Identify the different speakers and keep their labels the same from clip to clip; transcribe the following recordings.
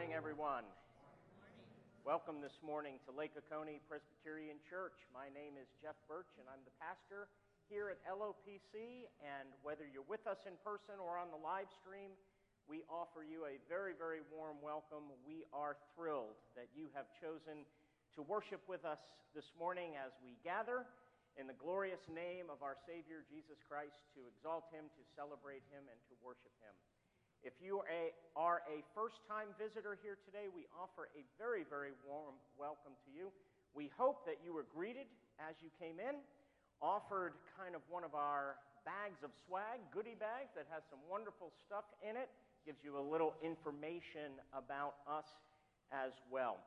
Speaker 1: Morning, everyone. Welcome this morning to Lake Oconee Presbyterian Church. My name is Jeff Birch, and I'm the pastor here at LOPC. And whether you're with us in person or on the live stream, we offer you a very, very warm welcome. We are thrilled that you have chosen to worship with us this morning as we gather in the glorious name of our Savior Jesus Christ to exalt Him, to celebrate Him, and to worship Him. If you are a, are a first time visitor here today, we offer a very, very warm welcome to you. We hope that you were greeted as you came in, offered kind of one of our bags of swag, goodie bags that has some wonderful stuff in it, gives you a little information about us as well.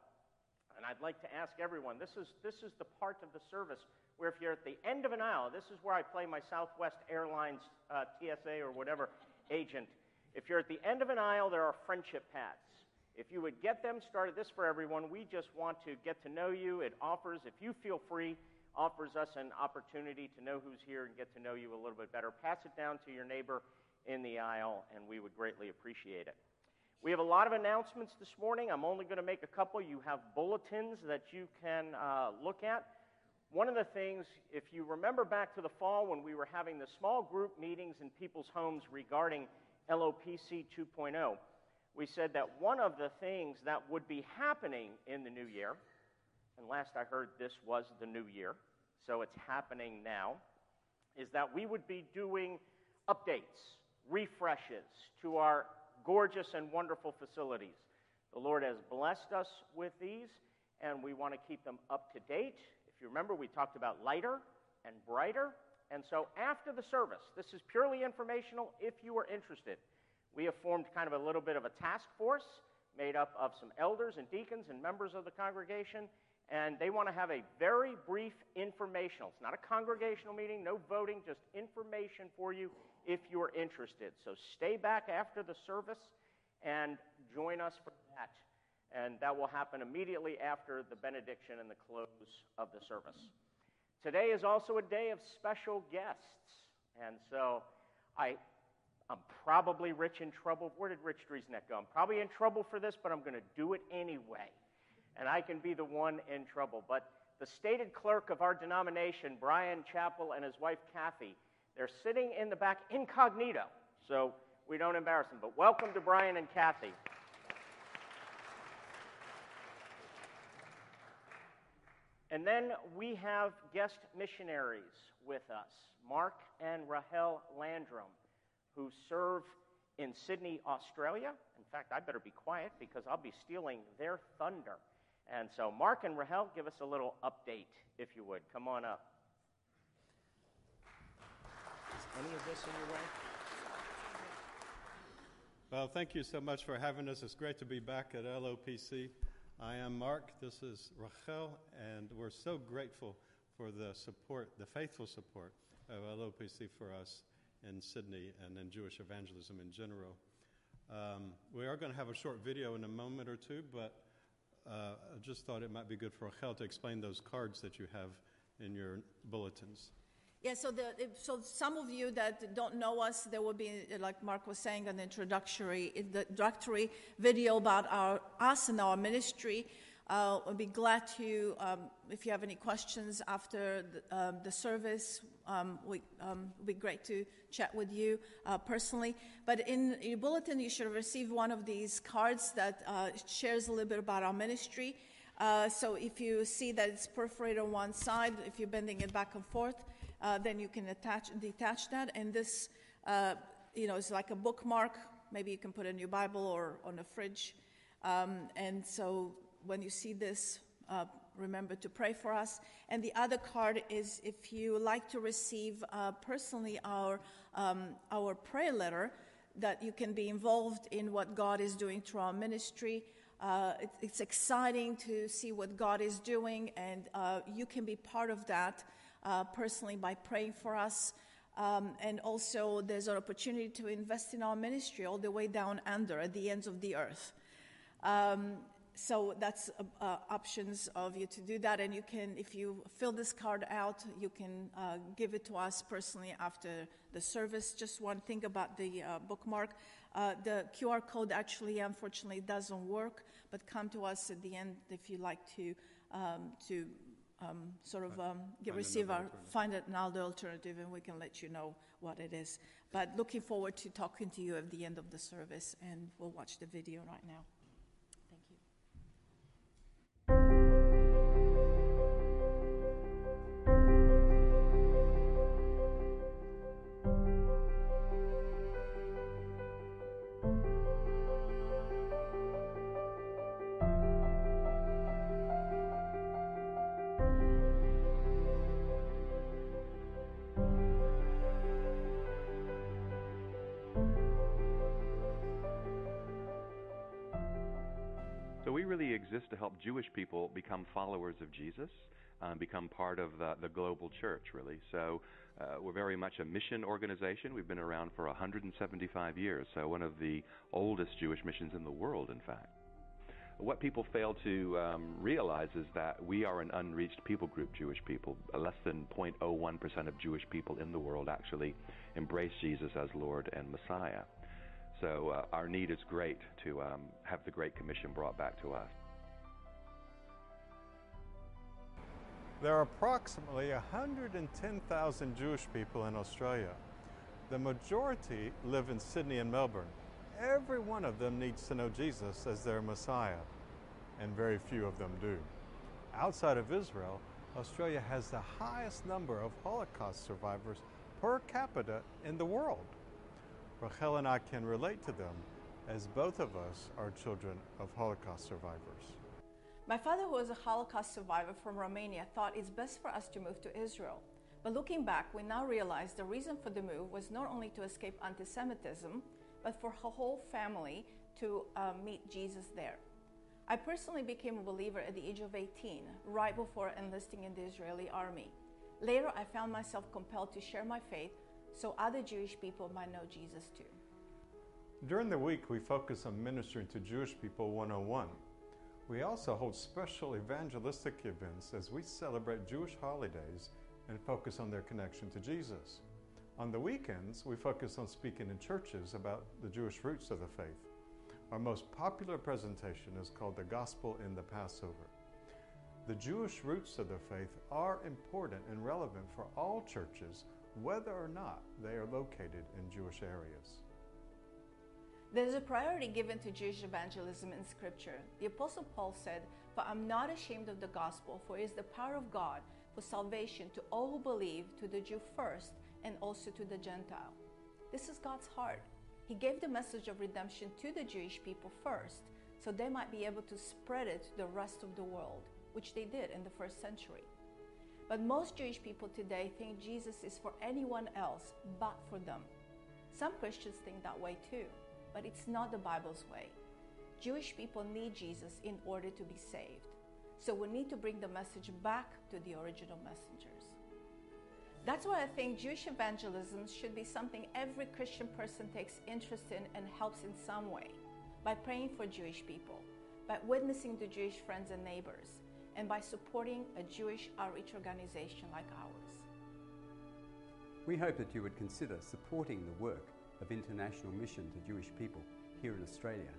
Speaker 1: And I'd like to ask everyone this is, this is the part of the service where, if you're at the end of an aisle, this is where I play my Southwest Airlines uh, TSA or whatever agent if you're at the end of an aisle, there are friendship pads. If you would get them started, this for everyone, we just want to get to know you. It offers, if you feel free, offers us an opportunity to know who's here and get to know you a little bit better. Pass it down to your neighbor in the aisle, and we would greatly appreciate it. We have a lot of announcements this morning. I'm only going to make a couple. You have bulletins that you can uh, look at. One of the things, if you remember back to the fall when we were having the small group meetings in people's homes regarding LOPC 2.0, we said that one of the things that would be happening in the new year, and last I heard this was the new year, so it's happening now, is that we would be doing updates, refreshes to our gorgeous and wonderful facilities. The Lord has blessed us with these, and we want to keep them up to date. If you remember, we talked about lighter and brighter and so after the service, this is purely informational if you are interested. We have formed kind of a little bit of a task force made up of some elders and deacons and members of the congregation, and they want to have a very brief informational. It's not a congregational meeting, no voting, just information for you if you are interested. So stay back after the service and join us for that. And that will happen immediately after the benediction and the close of the service. Today is also a day of special guests. And so I, I'm probably rich in trouble. Where did Rich Driesneck go? I'm probably in trouble for this, but I'm going to do it anyway. And I can be the one in trouble. But the stated clerk of our denomination, Bryan Chapell, and his wife, Kathy, they're sitting in the back incognito, so we don't embarrass them. But welcome to Bryan and Kathy. And then we have guest missionaries with us, Mark and Rahel Landrum, who serve in Sydney, Australia. In fact, I better be quiet because I'll be stealing their thunder. And so, Mark and Rahel, give us a little update, if you would. Come on up. Is any of this in your way?
Speaker 2: Well, thank you so much for having us. It's great to be back at LOPC. I am Mark. This is Rachel, and we're so grateful for the support, the faithful support of LOPC for us in Sydney and in Jewish evangelism in general. Um, we are going to have a short video in a moment or two, but uh, I just thought it might be good for Rachel to explain those cards that you have in your bulletins.
Speaker 3: Yeah, so, the, so some of you that don't know us, there will be, like Mark was saying, an introductory, introductory video about our, us and our ministry. Uh, I'll be glad to, um, if you have any questions after the, um, the service, um, we, um, it'd be great to chat with you uh, personally. But in your bulletin, you should have received one of these cards that uh, shares a little bit about our ministry. Uh, so if you see that it's perforated on one side, if you're bending it back and forth, uh, then you can attach, detach that. And this, uh, you know, is like a bookmark. Maybe you can put in your Bible or on a fridge. Um, and so when you see this, uh, remember to pray for us. And the other card is if you like to receive uh, personally our, um, our prayer letter, that you can be involved in what God is doing through our ministry. Uh, it, it's exciting to see what God is doing, and uh, you can be part of that uh, personally by praying for us. Um, and also, there's an opportunity to invest in our ministry all the way down under at the ends of the earth. Um, so that's uh, uh, options of you to do that, and you can, if you fill this card out, you can uh, give it to us personally after the service. Just one thing about the uh, bookmark: uh, the QR code actually, unfortunately, doesn't work. But come to us at the end if you like to um, to um, sort of um, get, receive our find another alternative, and we can let you know what it is. But looking forward to talking to you at the end of the service, and we'll watch the video right now.
Speaker 4: Jewish people become followers of Jesus, um, become part of the, the global church, really. So uh, we're very much a mission organization. We've been around for 175 years, so one of the oldest Jewish missions in the world, in fact. What people fail to um, realize is that we are an unreached people group, Jewish people. Less than 0.01% of Jewish people in the world actually embrace Jesus as Lord and Messiah. So uh, our need is great to um, have the Great Commission brought back to us.
Speaker 2: There are approximately 110,000 Jewish people in Australia. The majority live in Sydney and Melbourne. Every one of them needs to know Jesus as their Messiah, and very few of them do. Outside of Israel, Australia has the highest number of Holocaust survivors per capita in the world. Rachel and I can relate to them as both of us are children of Holocaust survivors.
Speaker 3: My father, who was a Holocaust survivor from Romania, thought it's best for us to move to Israel. But looking back, we now realize the reason for the move was not only to escape anti Semitism, but for her whole family to uh, meet Jesus there. I personally became a believer at the age of 18, right before enlisting in the Israeli army. Later, I found myself compelled to share my faith so other Jewish people might know Jesus too.
Speaker 2: During the week, we focus on ministering to Jewish people 101. We also hold special evangelistic events as we celebrate Jewish holidays and focus on their connection to Jesus. On the weekends, we focus on speaking in churches about the Jewish roots of the faith. Our most popular presentation is called The Gospel in the Passover. The Jewish roots of the faith are important and relevant for all churches, whether or not they are located in Jewish areas.
Speaker 3: There's a priority given to Jewish evangelism in Scripture. The Apostle Paul said, For I'm not ashamed of the gospel, for it is the power of God for salvation to all who believe, to the Jew first, and also to the Gentile. This is God's heart. He gave the message of redemption to the Jewish people first, so they might be able to spread it to the rest of the world, which they did in the first century. But most Jewish people today think Jesus is for anyone else but for them. Some Christians think that way too but it's not the Bible's way. Jewish people need Jesus in order to be saved. So we need to bring the message back to the original messengers. That's why I think Jewish evangelism should be something every Christian person takes interest in and helps in some way by praying for Jewish people, by witnessing to Jewish friends and neighbors, and by supporting a Jewish outreach organization like ours.
Speaker 5: We hope that you would consider supporting the work of international mission to Jewish people here in Australia.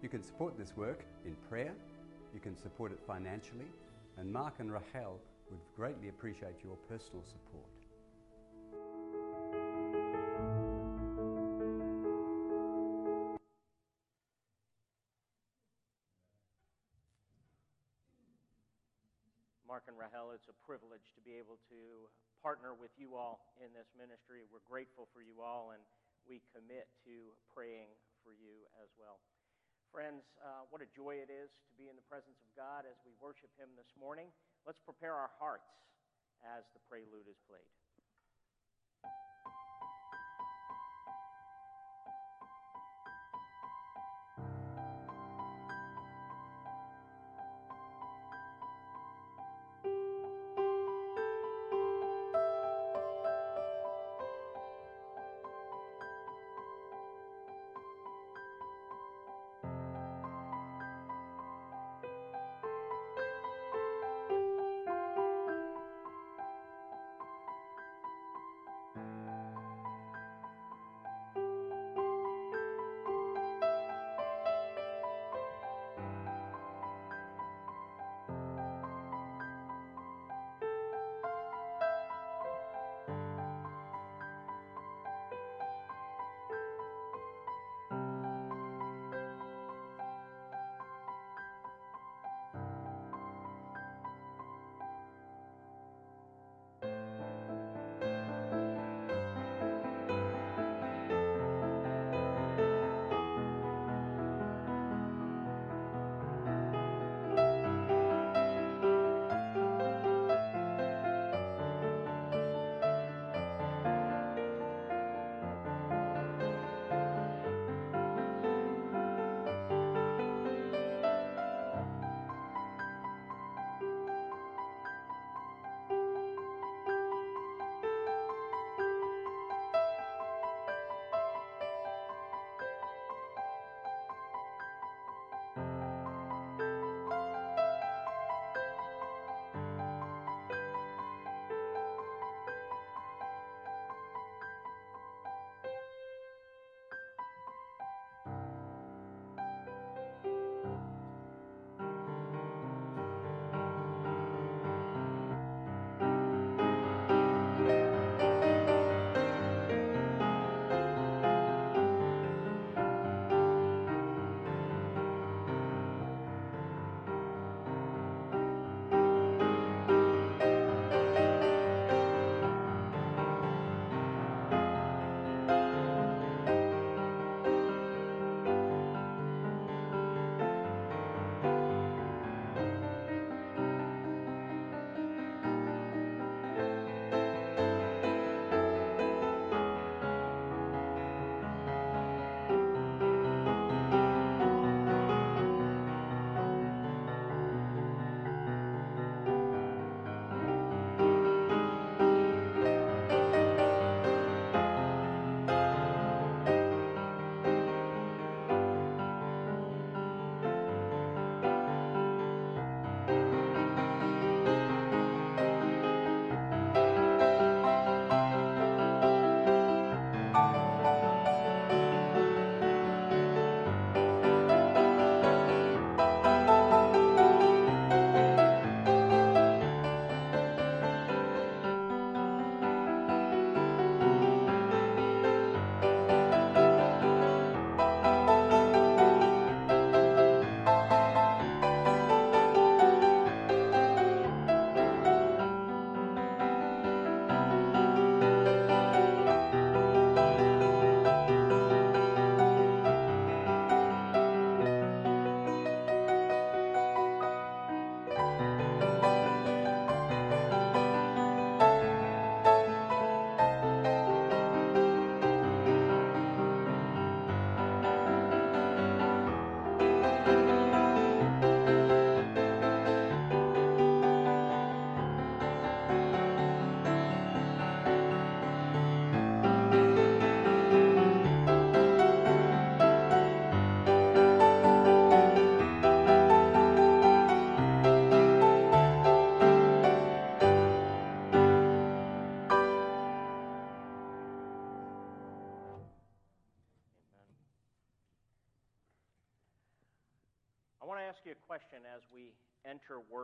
Speaker 5: You can support this work in prayer, you can support it financially, and Mark and Rachel would greatly appreciate your personal support.
Speaker 1: Mark and Rahel, it's a privilege to be able to partner with you all in this ministry. We're grateful for you all and we commit to praying for you as well. Friends, uh, what a joy it is to be in the presence of God as we worship Him this morning. Let's prepare our hearts as the prelude is played.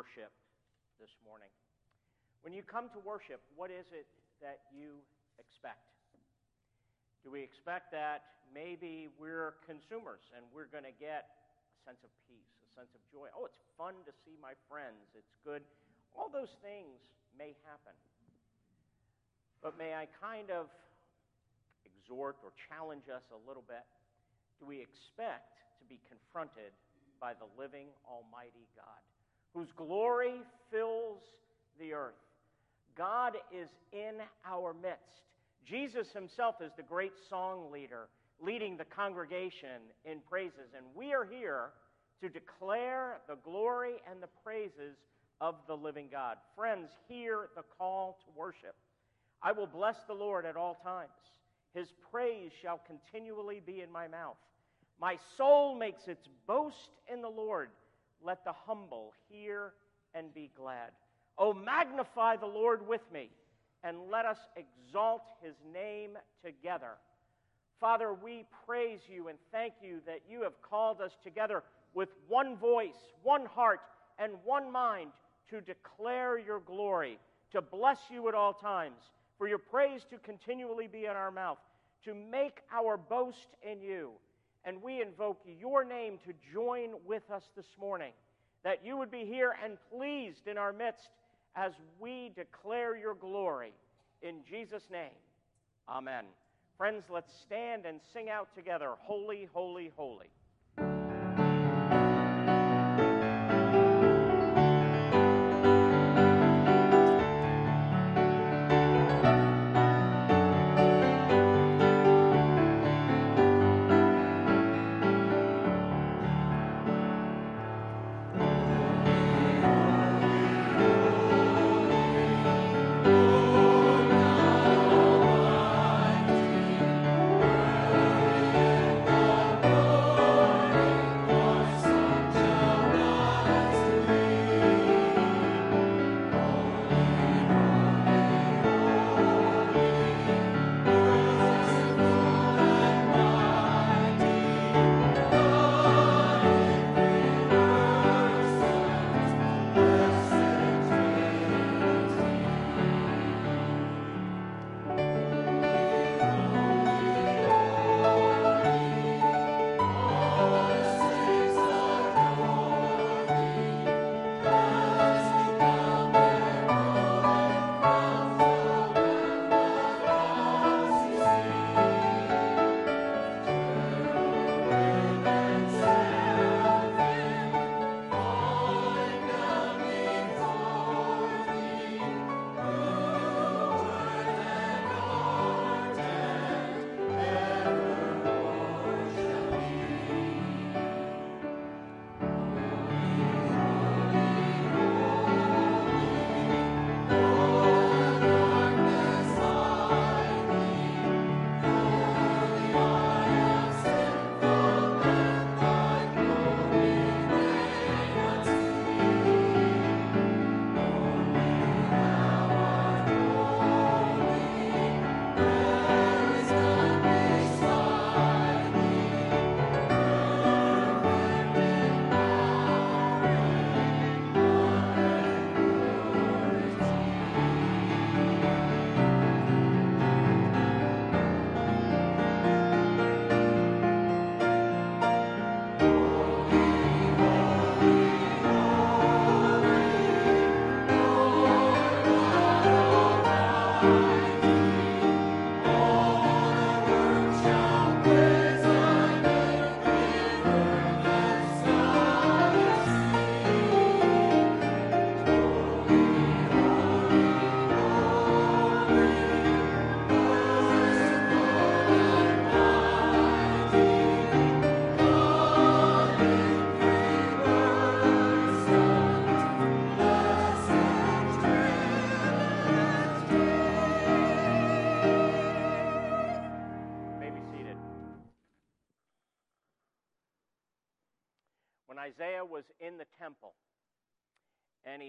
Speaker 1: Worship this morning. When you come to worship, what is it that you expect? Do we expect that maybe we're consumers and we're going to get a sense of peace, a sense of joy? Oh, it's fun to see my friends. It's good. All those things may happen. But may I kind of exhort or challenge us a little bit? Do we expect to be confronted by the living Almighty God, whose glory fills the earth? God is in our midst. Jesus himself is the great song leader, leading the congregation in praises, and we are here to declare the glory and the praises of the living God. Friends, hear the call to worship. I will bless the Lord at all times. His praise shall continually be in my mouth. My soul makes its boast in the Lord. Let the humble hear and be glad. Oh, magnify the Lord with me, and let us exalt his name together. Father, we praise you and thank you that you have called us together with one voice, one heart, and one mind to declare your glory, to bless you at all times, for your praise to continually be in our mouth, to make our boast in you. And we invoke your name to join with us this morning, that you would be here and pleased in our midst as we declare your glory. In Jesus' name, amen. Friends, let's stand and sing out together Holy, Holy, Holy.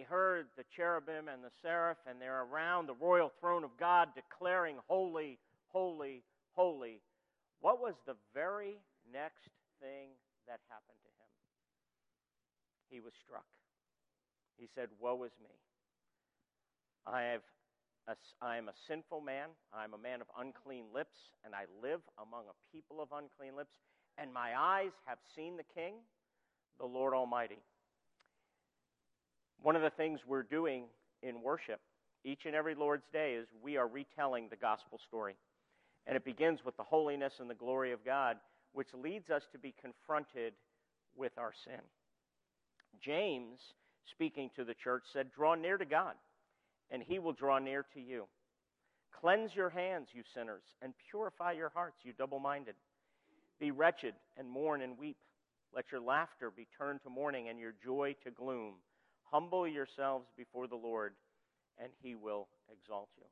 Speaker 1: Heard the cherubim and the seraph, and they're around the royal throne of God declaring, Holy, holy, holy. What was the very next thing that happened to him? he was struck. He said, Woe is me. I, have I am a sinful man. I'm a man of unclean lips, and I live among a people of unclean lips, and my eyes have seen the King, the Lord Almighty. One of the things we're doing in worship each and every Lord's Day is we are retelling the gospel story. And it begins with the holiness and the glory of God, which leads us to be confronted with our sin. James, speaking to the church, said, Draw near to God, and he will draw near to you. Cleanse your hands, you sinners, and purify your hearts, you double minded. Be wretched and mourn and weep. Let your laughter be turned to mourning and your joy to gloom. Humble yourselves before the Lord, and he will exalt you.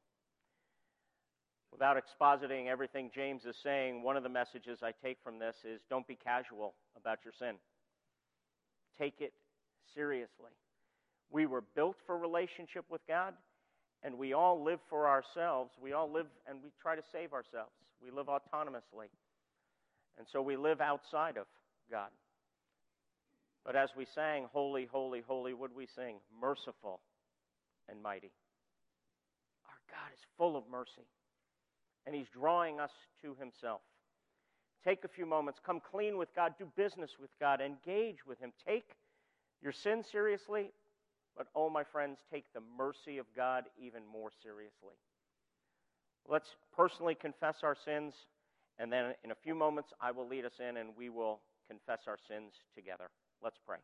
Speaker 1: Without expositing everything James is saying, one of the messages I take from this is don't be casual about your sin. Take it seriously. We were built for relationship with God, and we all live for ourselves. We all live and we try to save ourselves. We live autonomously. And so we live outside of God. But as we sang, Holy, Holy, Holy, would we sing? Merciful and mighty. Our God is full of mercy, and He's drawing us to Himself. Take a few moments, come clean with God, do business with God, engage with Him. Take your sin seriously, but oh, my friends, take the mercy of God even more seriously. Let's personally confess our sins, and then in a few moments, I will lead us in and we will confess our sins together. Let's pray.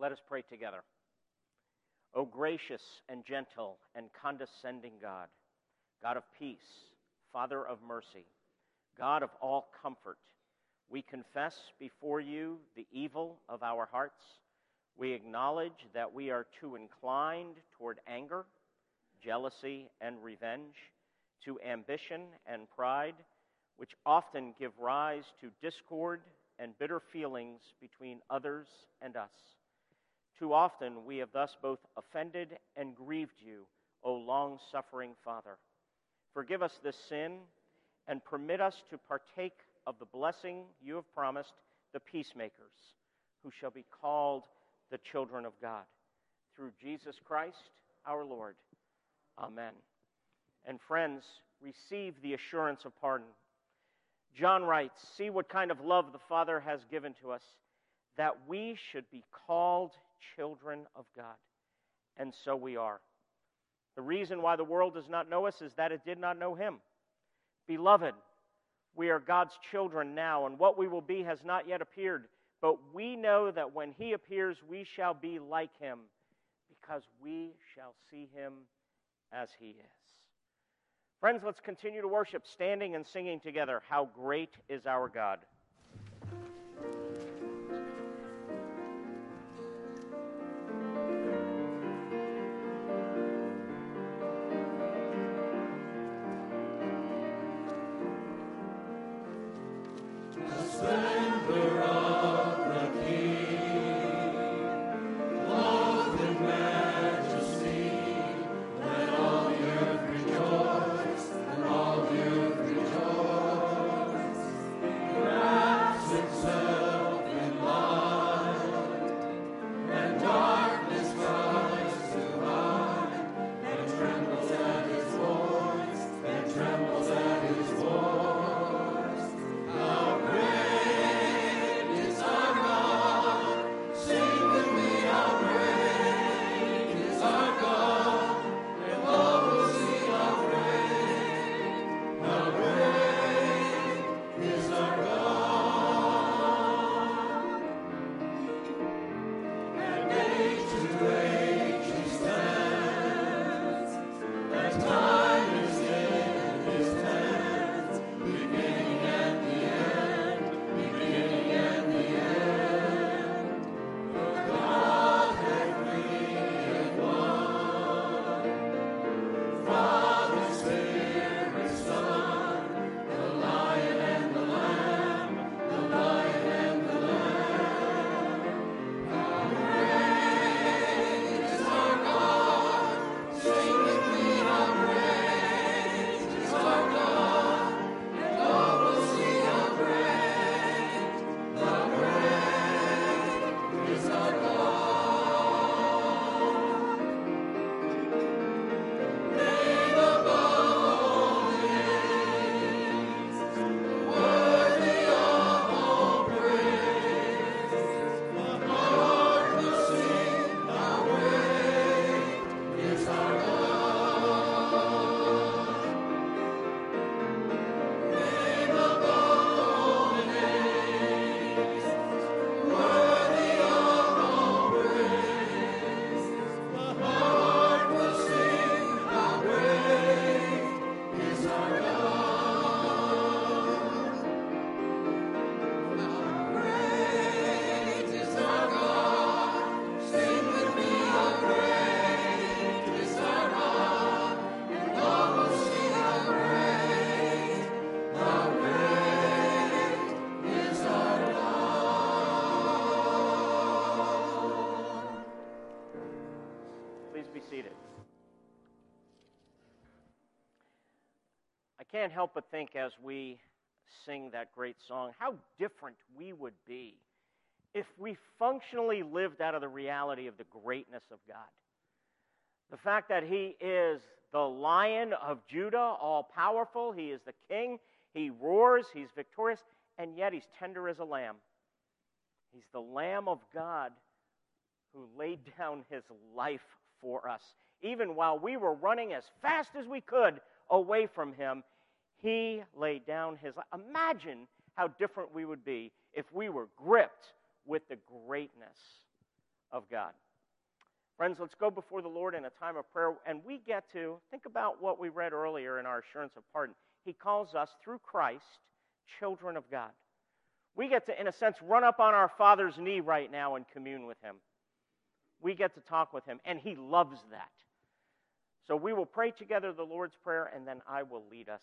Speaker 1: Let us pray together. O gracious and gentle and condescending God, God of peace, Father of mercy, God of all comfort, we confess before you the evil of our hearts. We acknowledge that we are too inclined toward anger, jealousy, and revenge, to ambition and pride, which often give rise to discord and bitter feelings between others and us. Too often we have thus both offended and grieved you, O long suffering Father. Forgive us this sin and permit us to partake of the blessing you have promised the peacemakers, who shall be called the children of God. Through Jesus Christ our Lord. Amen. And friends, receive the assurance of pardon. John writes See what kind of love the Father has given to us, that we should be called children of God. And so we are. The reason why the world does not know us is that it did not know Him. Beloved, we are God's children now, and what we will be has not yet appeared. But we know that when He appears, we shall be like Him, because we shall see Him as He is. Friends, let's continue to worship, standing and singing together. How great is our God! Can't help but think as we sing that great song how different we would be if we functionally lived out of the reality of the greatness of God. The fact that He is the lion of Judah, all powerful, He is the king, He roars, He's victorious, and yet He's tender as a lamb. He's the Lamb of God who laid down His life for us. Even while we were running as fast as we could away from Him, He laid down His life. Imagine how different we would be if we were gripped with the greatness of God. Friends, let's go before the Lord in a time of prayer, and we get to think about what we read earlier in our assurance of pardon. He calls us, through Christ, children of God. We get to, in a sense, run up on our Father's knee right now and commune with Him. We get to talk with Him, and He loves that. So we will pray together the Lord's Prayer, and then I will lead us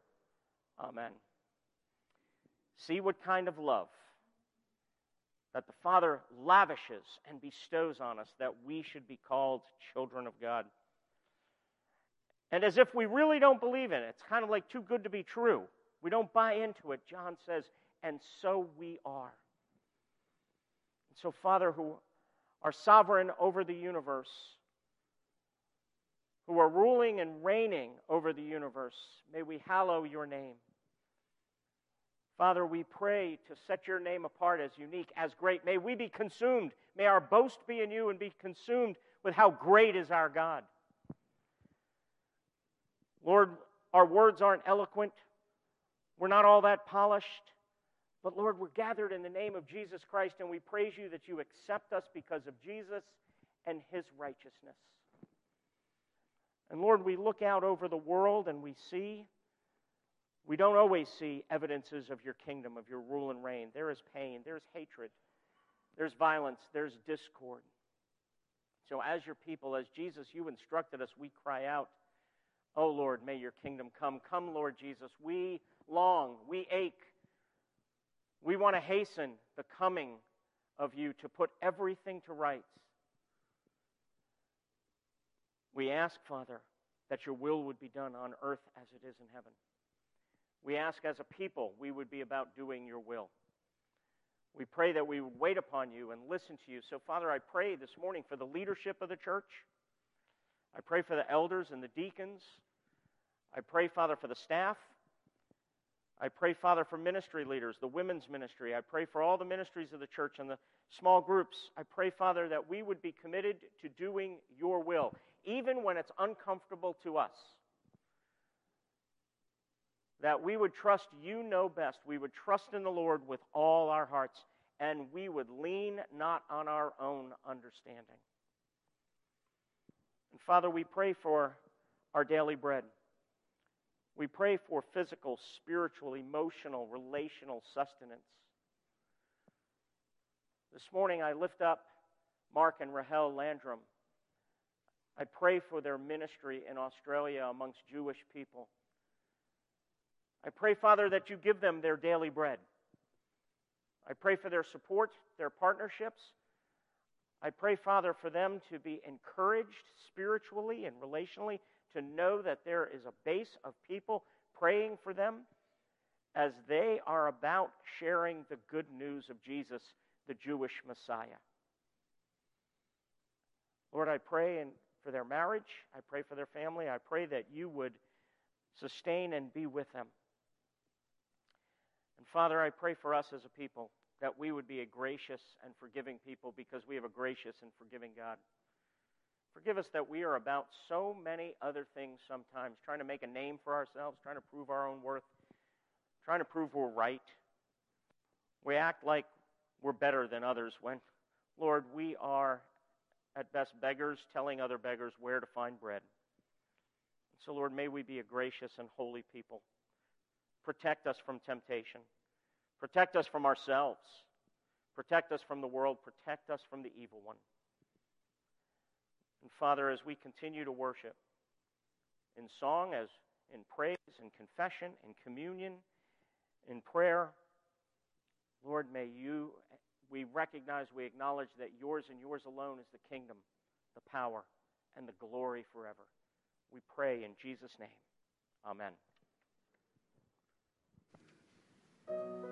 Speaker 1: Amen. See what kind of love that the Father lavishes and bestows on us that we should be called children of God. And as if we really don't believe in it, it's kind of like too good to be true. We don't buy into it. John says, and so we are. And so, Father, who are sovereign over the universe, who are ruling and reigning over the universe, may we hallow your name. Father, we pray to set your name apart as unique, as great. May we be consumed. May our boast be in you and be consumed with how great is our God. Lord, our words aren't eloquent. We're not all that polished. But Lord, we're gathered in the name of Jesus Christ, and we praise you that you accept us because of Jesus and his righteousness. And Lord, we look out over the world and we see we don't always see evidences of your kingdom, of your rule and reign. There is pain, there's hatred, there's violence, there's discord. So, as your people, as Jesus, you instructed us, we cry out, Oh Lord, may your kingdom come. Come, Lord Jesus. We long, we ache. We want to hasten the coming of you to put everything to rights. We ask, Father, that your will would be done on earth as it is in heaven. We ask as a people we would be about doing your will. We pray that we would wait upon you and listen to you. So, Father, I pray this morning for the leadership of the church. I pray for the elders and the deacons. I pray, Father, for the staff. I pray, Father, for ministry leaders, the women's ministry. I pray for all the ministries of the church and the small groups. I pray, Father, that we would be committed to doing your will, even when it's uncomfortable to us that we would trust you know best. We would trust in the Lord with all our hearts, and we would lean not on our own understanding. And Father, we pray for our daily bread. We pray for physical, spiritual, emotional, relational sustenance. This morning I lift up Mark and Rahel Landrum. I pray for their ministry in Australia amongst Jewish people. I pray, Father, that you give them their daily bread. I pray for their support, their partnerships. I pray, Father, for them to be encouraged spiritually and relationally, to know that there is a base of people praying for them as they are about sharing the good news of Jesus, the Jewish Messiah. Lord, I pray for their marriage. I pray for their family. I pray that you would sustain and be with them. And Father, I pray for us as a people that we would be a gracious and forgiving people because we have a gracious and forgiving God. Forgive us that we are about so many other things sometimes, trying to make a name for ourselves, trying to prove our own worth, trying to prove we're right. We act like we're better than others when, Lord, we are at best beggars telling other beggars where to find bread. So, Lord, may we be a gracious and holy people Protect us from temptation. Protect us from ourselves. Protect us from the world. Protect us from the evil one. And Father, as we continue to worship in song, as in praise, in confession, in communion, in prayer, Lord, may you, we recognize, we acknowledge that yours and yours alone is the kingdom, the power, and the glory forever. We pray in Jesus' name. Amen.
Speaker 6: Praise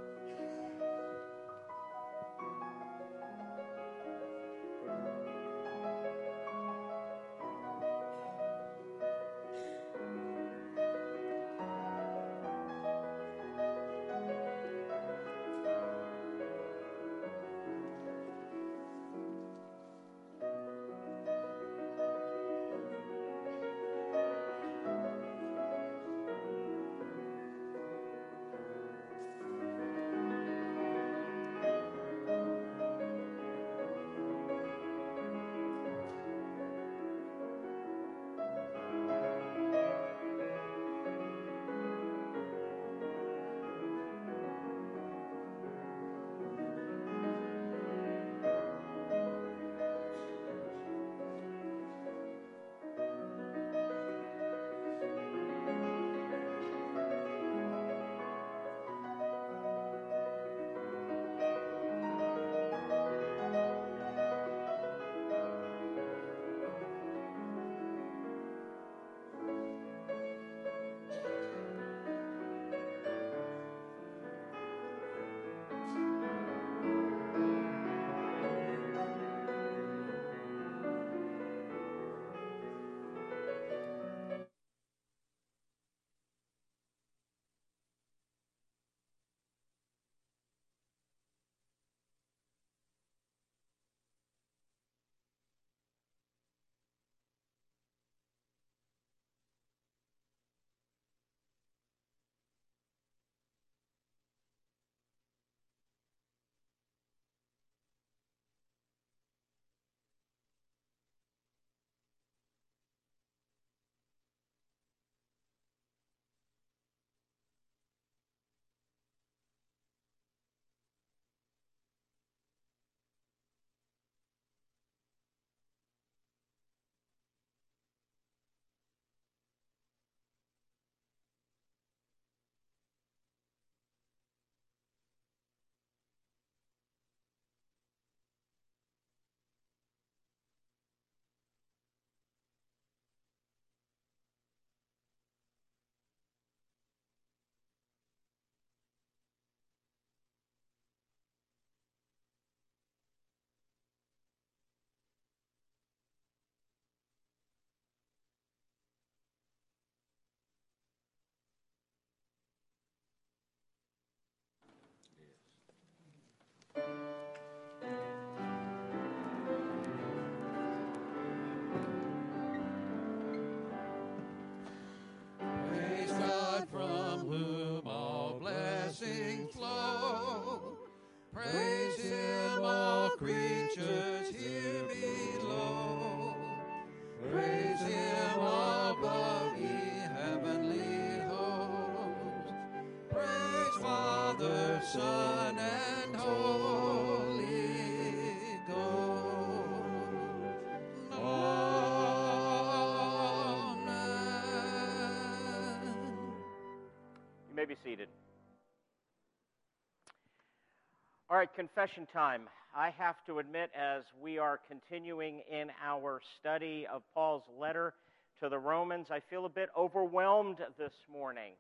Speaker 1: right, confession time. I have to admit, as we are continuing in our study of Paul's letter to the Romans, I feel a bit overwhelmed this morning.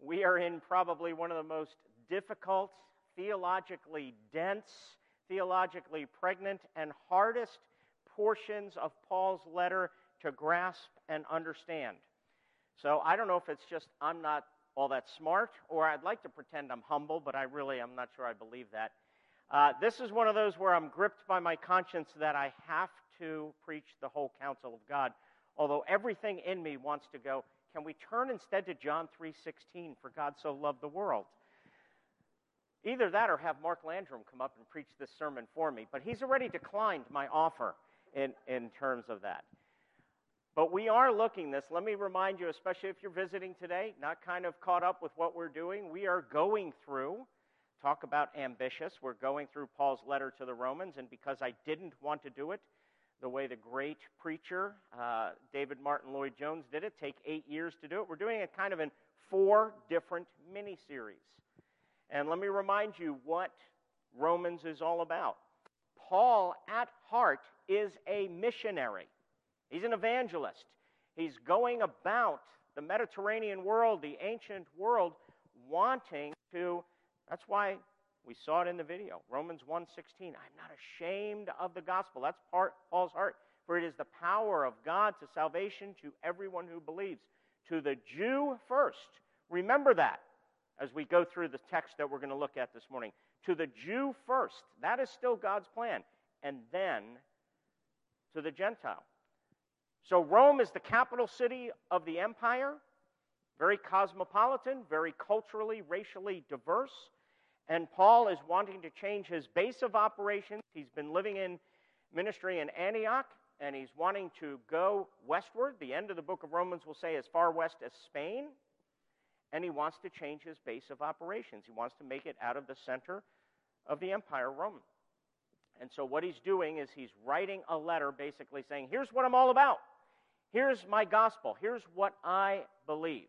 Speaker 1: We are in probably one of the most difficult, theologically dense, theologically pregnant, and hardest portions of Paul's letter to grasp and understand. So I don't know if it's just I'm not all that smart, or I'd like to pretend I'm humble, but I really am not sure I believe that. Uh, this is one of those where I'm gripped by my conscience that I have to preach the whole counsel of God. Although everything in me wants to go, can we turn instead to John 3:16 for God so loved the world? Either that or have Mark Landrum come up and preach this sermon for me, but he's already declined my offer in, in terms of that. But we are looking this. Let me remind you, especially if you're visiting today, not kind of caught up with what we're doing. We are going through, talk about ambitious. We're going through Paul's letter to the Romans, and because I didn't want to do it the way the great preacher uh, David Martyn Lloyd Jones did it, take eight years to do it, we're doing it kind of in four different mini series. And let me remind you what Romans is all about. Paul, at heart, is a missionary. He's an evangelist. He's going about the Mediterranean world, the ancient world, wanting to. That's why we saw it in the video. Romans 1:16. I'm not ashamed of the gospel. That's part of Paul's heart. For it is the power of God to salvation to everyone who believes. To the Jew first. Remember that as we go through the text that we're going to look at this morning. To the Jew first. That is still God's plan. And then to the Gentile. So Rome is the capital city of the empire, very cosmopolitan, very culturally, racially diverse. And Paul is wanting to change his base of operations. He's been living in ministry in Antioch, and he's wanting to go westward. The end of the book of Romans will say as far west as Spain. And he wants to change his base of operations. He wants to make it out of the center of the empire, Rome. And so what he's doing is he's writing a letter basically saying, Here's what I'm all about. Here's my gospel. Here's what I believe.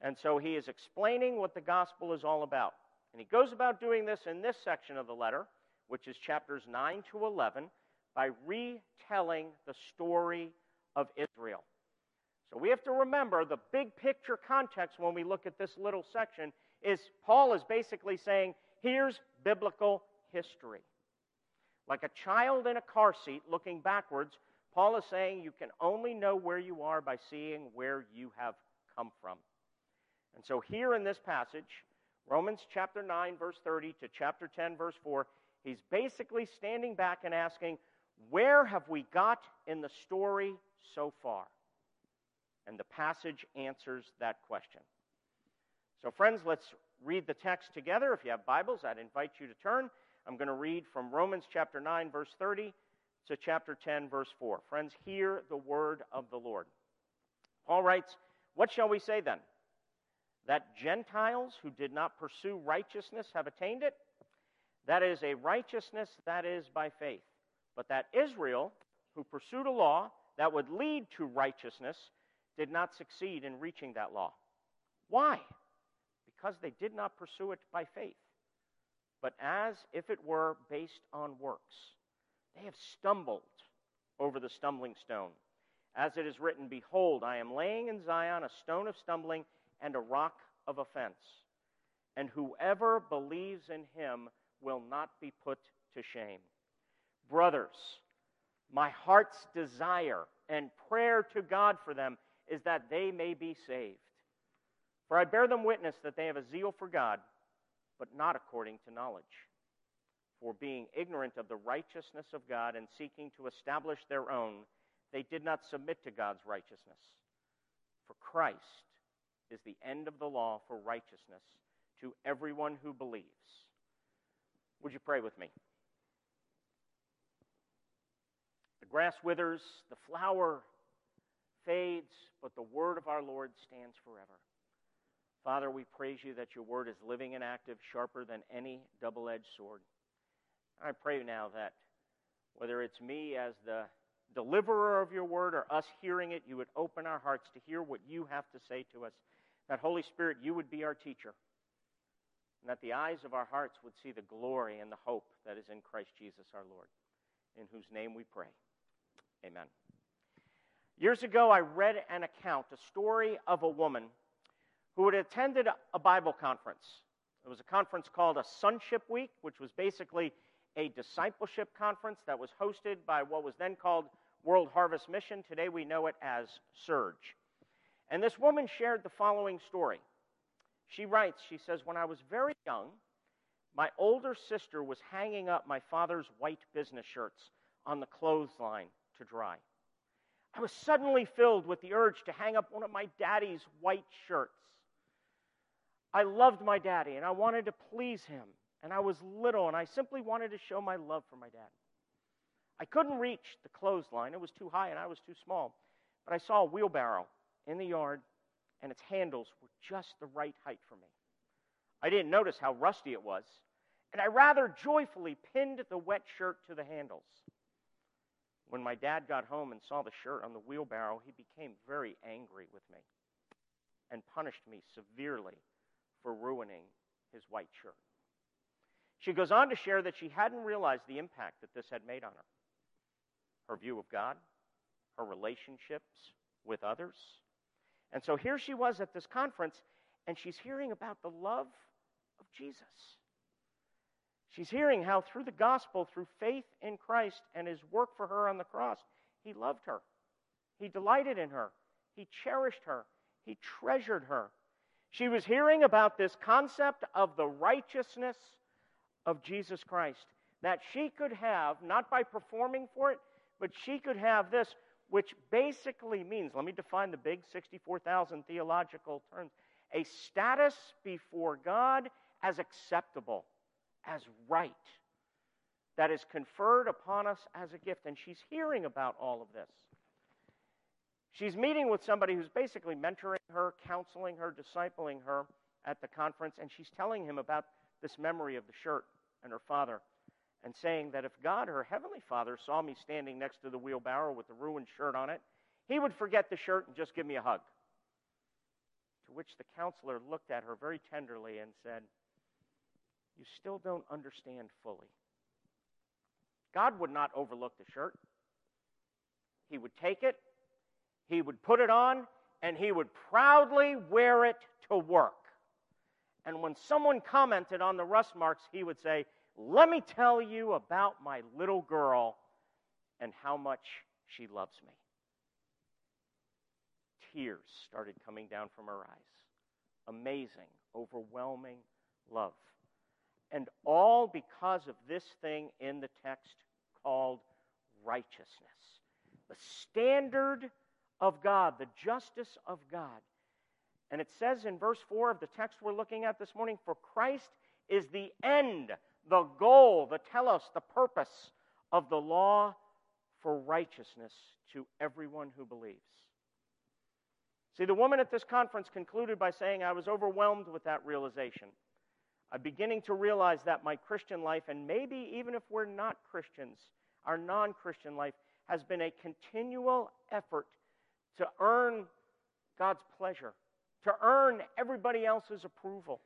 Speaker 1: And so he is explaining what the gospel is all about. And he goes about doing this in this section of the letter, which is chapters 9 to 11, by retelling the story of Israel. So we have to remember the big picture context when we look at this little section is Paul is basically saying, here's biblical history. Like a child in a car seat looking backwards, Paul is saying you can only know where you are by seeing where you have come from. And so, here in this passage, Romans chapter 9, verse 30 to chapter 10, verse 4, he's basically standing back and asking, Where have we got in the story so far? And the passage answers that question. So, friends, let's read the text together. If you have Bibles, I'd invite you to turn. I'm going to read from Romans chapter 9, verse 30 to chapter 10, verse 4. Friends, hear the word of the Lord. Paul writes, What shall we say then? That Gentiles who did not pursue righteousness have attained it? That is a righteousness that is by faith. But that Israel, who pursued a law that would lead to righteousness, did not succeed in reaching that law. Why? Because they did not pursue it by faith, but as if it were based on works. They have stumbled over the stumbling stone. As it is written, Behold, I am laying in Zion a stone of stumbling and a rock of offense. And whoever believes in him will not be put to shame. Brothers, my heart's desire and prayer to God for them is that they may be saved. For I bear them witness that they have a zeal for God, but not according to knowledge for being ignorant of the righteousness of God and seeking to establish their own, they did not submit to God's righteousness. For Christ is the end of the law for righteousness to everyone who believes. Would you pray with me? The grass withers, the flower fades, but the word of our Lord stands forever. Father, we praise you that your word is living and active, sharper than any double edged sword. I pray now that whether it's me as the deliverer of your word or us hearing it, you would open our hearts to hear what you have to say to us. That, Holy Spirit, you would be our teacher. And that the eyes of our hearts would see the glory and the hope that is in Christ Jesus our Lord, in whose name we pray. Amen. Years ago, I read an account, a story of a woman who had attended a Bible conference. It was a conference called a Sonship Week, which was basically a discipleship conference that was hosted by what was then called World Harvest Mission. Today we know it as Serge. And this woman shared the following story. She writes, she says, When I was very young, my older sister was hanging up my father's white business shirts on the clothesline to dry. I was suddenly filled with the urge to hang up one of my daddy's white shirts. I loved my daddy and I wanted to please him and I was little, and I simply wanted to show my love for my dad. I couldn't reach the clothesline, it was too high, and I was too small. But I saw a wheelbarrow in the yard, and its handles were just the right height for me. I didn't notice how rusty it was, and I rather joyfully pinned the wet shirt to the handles. When my dad got home and saw the shirt on the wheelbarrow, he became very angry with me and punished me severely for ruining his white shirt. She goes on to share that she hadn't realized the impact that this had made on her her view of God, her relationships with others. And so here she was at this conference, and she's hearing about the love of Jesus. She's hearing how through the gospel, through faith in Christ and his work for her on the cross, he loved her. He delighted in her. He cherished her. He treasured her. She was hearing about this concept of the righteousness of Jesus Christ that she could have, not by performing for it, but she could have this, which basically means let me define the big 64,000 theological terms a status before God as acceptable as right that is conferred upon us as a gift. And she's hearing about all of this. She's meeting with somebody who's basically mentoring her, counseling her, discipling her at the conference, and she's telling him about this memory of the shirt and her father, and saying that if God, her heavenly father, saw me standing next to the wheelbarrow with the ruined shirt on it, he would forget the shirt and just give me a hug. To which the counselor looked at her very tenderly and said, you still don't understand fully. God would not overlook the shirt. He would take it, he would put it on, and he would proudly wear it to work. And when someone commented on the rust marks, he would say, Let me tell you about my little girl and how much she loves me. Tears started coming down from her eyes. Amazing, overwhelming love. And all because of this thing in the text called righteousness. The standard of God, the justice of God. And it says in verse 4 of the text we're looking at this morning For Christ is the end, the goal, the telos, the purpose of the law for righteousness to everyone who believes. See, the woman at this conference concluded by saying, I was overwhelmed with that realization. I'm beginning to realize that my Christian life, and maybe even if we're not Christians, our non Christian life, has been a continual effort to earn God's pleasure, to earn everybody else's approval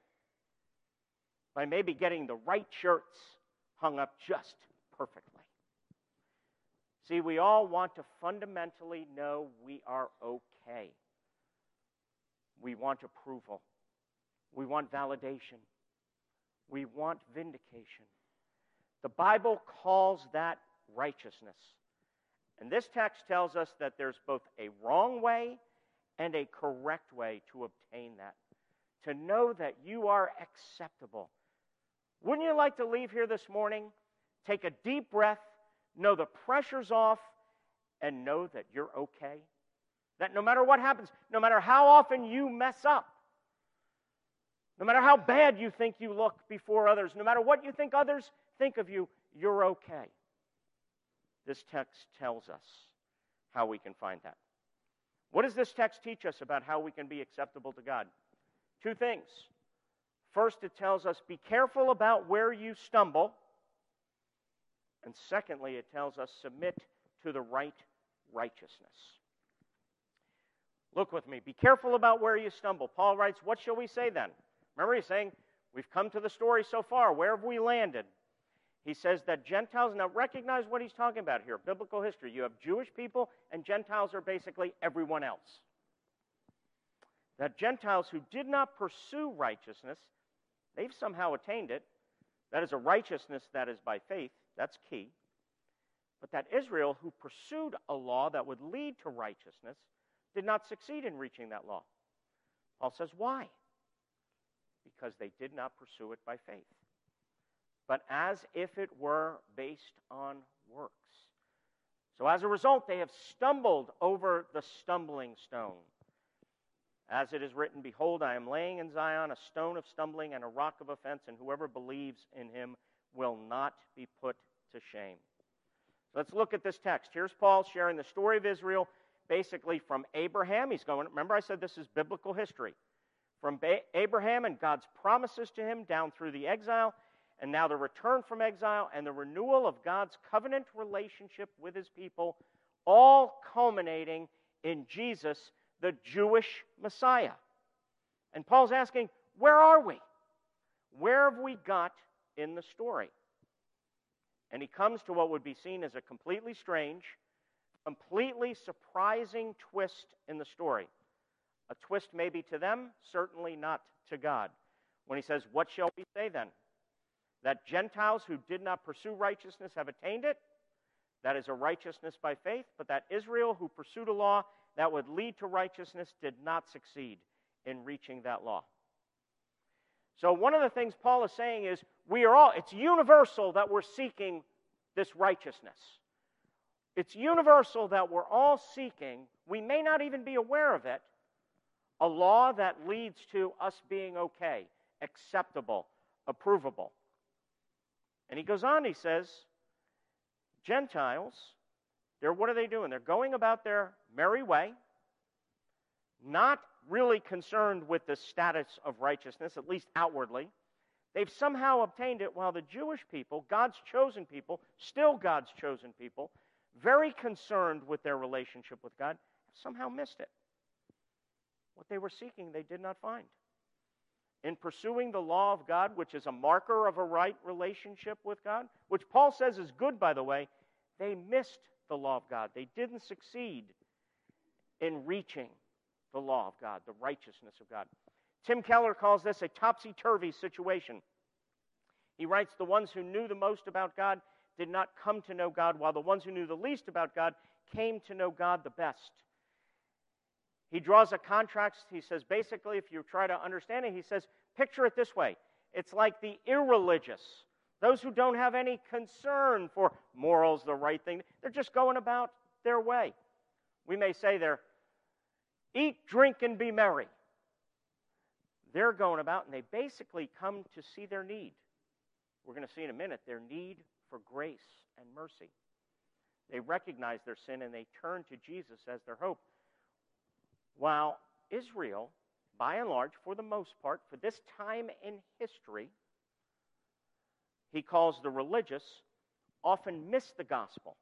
Speaker 1: by maybe getting the right shirts hung up just perfectly. See, we all want to fundamentally know we are okay. We want approval. We want validation. We want vindication. The Bible calls that righteousness. And this text tells us that there's both a wrong way and a correct way to obtain that. To know that you are acceptable. Wouldn't you like to leave here this morning, take a deep breath, know the pressure's off, and know that you're okay? That no matter what happens, no matter how often you mess up, no matter how bad you think you look before others, no matter what you think others think of you, you're okay. This text tells us how we can find that. What does this text teach us about how we can be acceptable to God? Two things. First, it tells us be careful about where you stumble. And secondly, it tells us submit to the right righteousness. Look with me. Be careful about where you stumble. Paul writes, What shall we say then? Remember, he's saying, We've come to the story so far. Where have we landed? He says that Gentiles, now recognize what he's talking about here biblical history. You have Jewish people, and Gentiles are basically everyone else. That Gentiles who did not pursue righteousness, they've somehow attained it. That is a righteousness that is by faith. That's key. But that Israel, who pursued a law that would lead to righteousness, did not succeed in reaching that law. Paul says, why? because they did not pursue it by faith, but as if it were based on works. So as a result, they have stumbled over the stumbling stone. As it is written, Behold, I am laying in Zion a stone of stumbling and a rock of offense, and whoever believes in him will not be put to shame. So let's look at this text. Here's Paul sharing the story of Israel basically from Abraham. He's going, remember, I said this is biblical history. From Abraham and God's promises to him down through the exile, and now the return from exile and the renewal of God's covenant relationship with his people, all culminating in Jesus, the Jewish Messiah. And Paul's asking, where are we? Where have we got in the story? And he comes to what would be seen as a completely strange, completely surprising twist in the story. A twist maybe to them, certainly not to God. When he says, What shall we say then? That Gentiles who did not pursue righteousness have attained it? That is a righteousness by faith, but that Israel who pursued a law that would lead to righteousness did not succeed in reaching that law. So, one of the things Paul is saying is we are all, it's universal that we're seeking this righteousness. It's universal that we're all seeking, we may not even be aware of it, a law that leads to us being okay, acceptable, approvable. And he goes on, he says, Gentiles, they're what are they doing? They're going about their merry way, not really concerned with the status of righteousness, at least outwardly. They've somehow obtained it while the Jewish people, God's chosen people, still God's chosen people, very concerned with their relationship with God, somehow missed it. What they were seeking, they did not find. In pursuing the law of God, which is a marker of a right relationship with God, which Paul says is good, by the way, they missed the law of God. They didn't succeed in reaching the law of God, the righteousness of God. Tim Keller calls this a topsy turvy situation. He writes The ones who knew the most about God did not come to know God, while the ones who knew the least about God came to know God the best. He draws a contrast. He says, basically, if you try to understand it, he says, picture it this way it's like the irreligious, those who don't have any concern for morals, the right thing. They're just going about their way. We may say they're eat, drink, and be merry. They're going about and they basically come to see their need. We're going to see in a minute their need for grace and mercy. They recognize their sin and they turn to Jesus as their hope. While Israel, by and large, for the most part, for this time in history, he calls the religious, often miss the gospel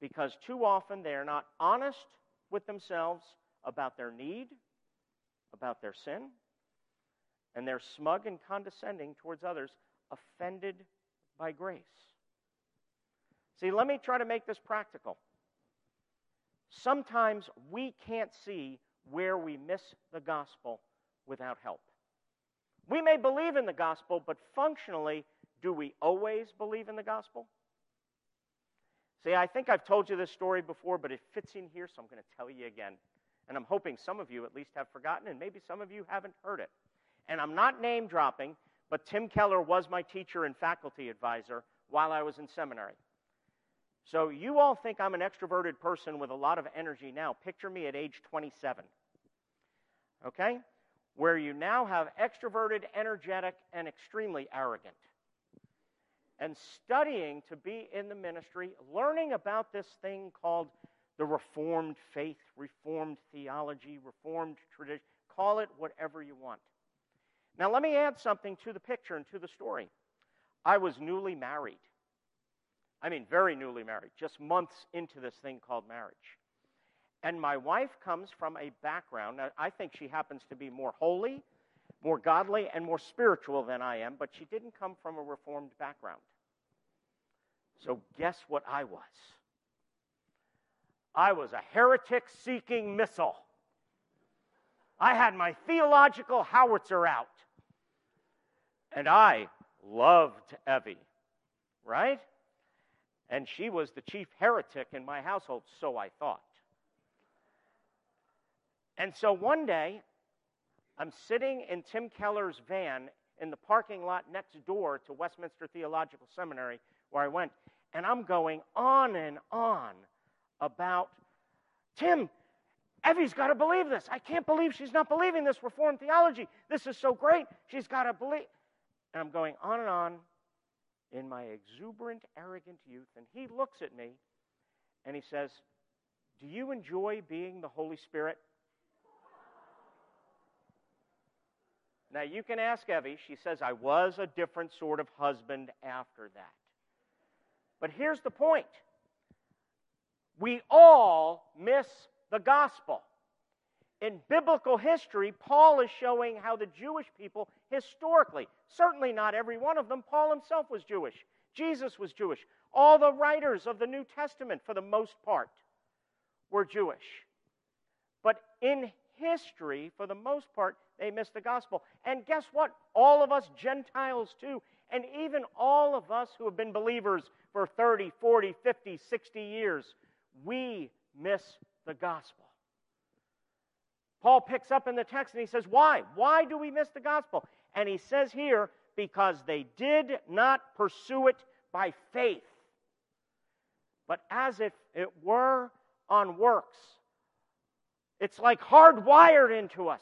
Speaker 1: because too often they are not honest with themselves about their need, about their sin, and they're smug and condescending towards others, offended by grace. See, let me try to make this practical. Sometimes we can't see where we miss the gospel without help. We may believe in the gospel, but functionally, do we always believe in the gospel? See, I think I've told you this story before, but it fits in here, so I'm going to tell you again. And I'm hoping some of you at least have forgotten, and maybe some of you haven't heard it. And I'm not name dropping, but Tim Keller was my teacher and faculty advisor while I was in seminary. So you all think I'm an extroverted person with a lot of energy now. Picture me at age 27. Okay? Where you now have extroverted, energetic, and extremely arrogant. And studying to be in the ministry, learning about this thing called the Reformed faith, Reformed theology, Reformed tradition. Call it whatever you want. Now, let me add something to the picture and to the story. I was newly married. I mean, very newly married, just months into this thing called marriage. And my wife comes from a background, now, I think she happens to be more holy, more godly, and more spiritual than I am, but she didn't come from a reformed background. So, guess what I was? I was a heretic seeking missile. I had my theological howitzer out. And I loved Evie, right? And she was the chief heretic in my household, so I thought. And so one day, I'm sitting in Tim Keller's van in the parking lot next door to Westminster Theological Seminary, where I went, and I'm going on and on about Tim, Evie's got to believe this. I can't believe she's not believing this Reformed theology. This is so great. She's got to believe. And I'm going on and on in my exuberant, arrogant youth. And he looks at me and he says, Do you enjoy being the Holy Spirit? Now, you can ask Evie. She says, I was a different sort of husband after that. But here's the point we all miss the gospel. In biblical history, Paul is showing how the Jewish people historically, certainly not every one of them, Paul himself was Jewish. Jesus was Jewish. All the writers of the New Testament, for the most part, were Jewish. But in history, for the most part, they missed the gospel. And guess what? All of us Gentiles, too, and even all of us who have been believers for 30, 40, 50, 60 years, we miss the gospel. Paul picks up in the text and he says, Why? Why do we miss the gospel? And he says here, because they did not pursue it by faith, but as if it were on works. It's like hardwired into us.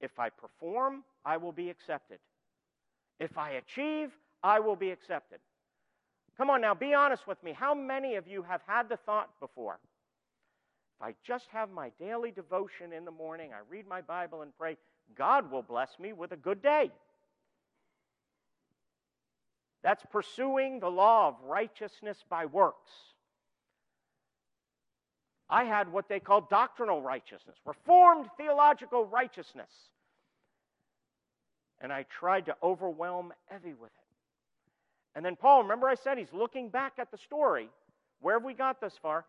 Speaker 1: If I perform, I will be accepted. If I achieve, I will be accepted. Come on now, be honest with me. How many of you have had the thought before? If I just have my daily devotion in the morning, I read my Bible and pray, God will bless me with a good day. That's pursuing the law of righteousness by works. I had what they call doctrinal righteousness, reformed theological righteousness. And I tried to overwhelm Evie with it. And then Paul, remember I said he's looking back at the story. Where have we got this far?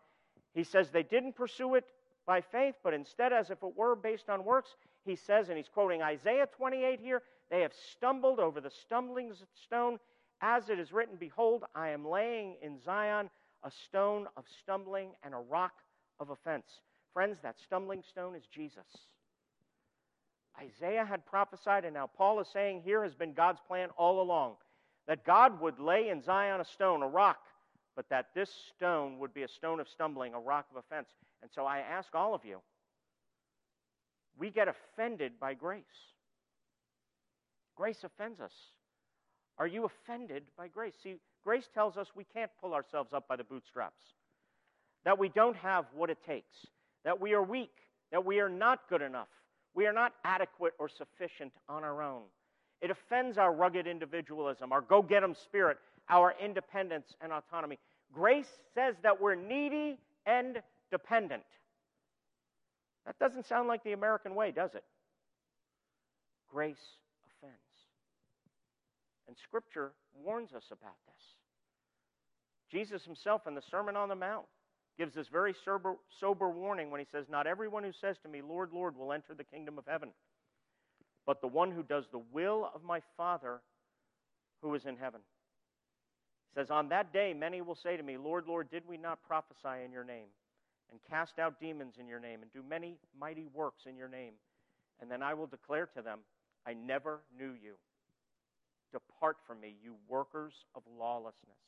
Speaker 1: He says they didn't pursue it by faith, but instead, as if it were based on works, he says, and he's quoting Isaiah 28 here, they have stumbled over the stumbling stone, as it is written, Behold, I am laying in Zion a stone of stumbling and a rock of offense. Friends, that stumbling stone is Jesus. Isaiah had prophesied, and now Paul is saying here has been God's plan all along that God would lay in Zion a stone, a rock, but that this stone would be a stone of stumbling, a rock of offense. And so I ask all of you we get offended by grace. Grace offends us. Are you offended by grace? See, grace tells us we can't pull ourselves up by the bootstraps that we don't have what it takes, that we are weak, that we are not good enough, we are not adequate or sufficient on our own. It offends our rugged individualism, our go get 'em spirit, our independence and autonomy. Grace says that we're needy and dependent. That doesn't sound like the American way, does it? Grace offends. And Scripture warns us about this. Jesus himself in the Sermon on the Mount gives this very sober, sober warning when he says, Not everyone who says to me, Lord, Lord, will enter the kingdom of heaven, but the one who does the will of my Father who is in heaven. Says, On that day, many will say to me, Lord, Lord, did we not prophesy in your name, and cast out demons in your name, and do many mighty works in your name? And then I will declare to them, I never knew you. Depart from me, you workers of lawlessness.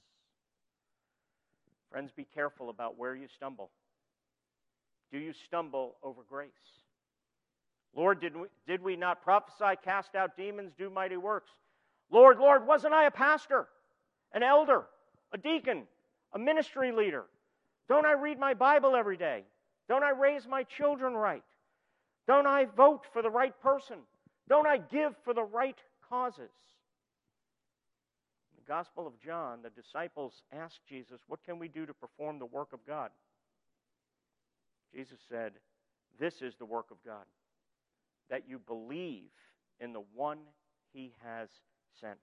Speaker 1: Friends, be careful about where you stumble. Do you stumble over grace? Lord, did we, did we not prophesy, cast out demons, do mighty works? Lord, Lord, wasn't I a pastor, an elder, a deacon, a ministry leader? Don't I read my Bible every day? Don't I raise my children right? Don't I vote for the right person? Don't I give for the right causes? In the Gospel of John, the disciples asked Jesus, What can we do to perform the work of God? Jesus said, This is the work of God, that you believe in the one he has sent.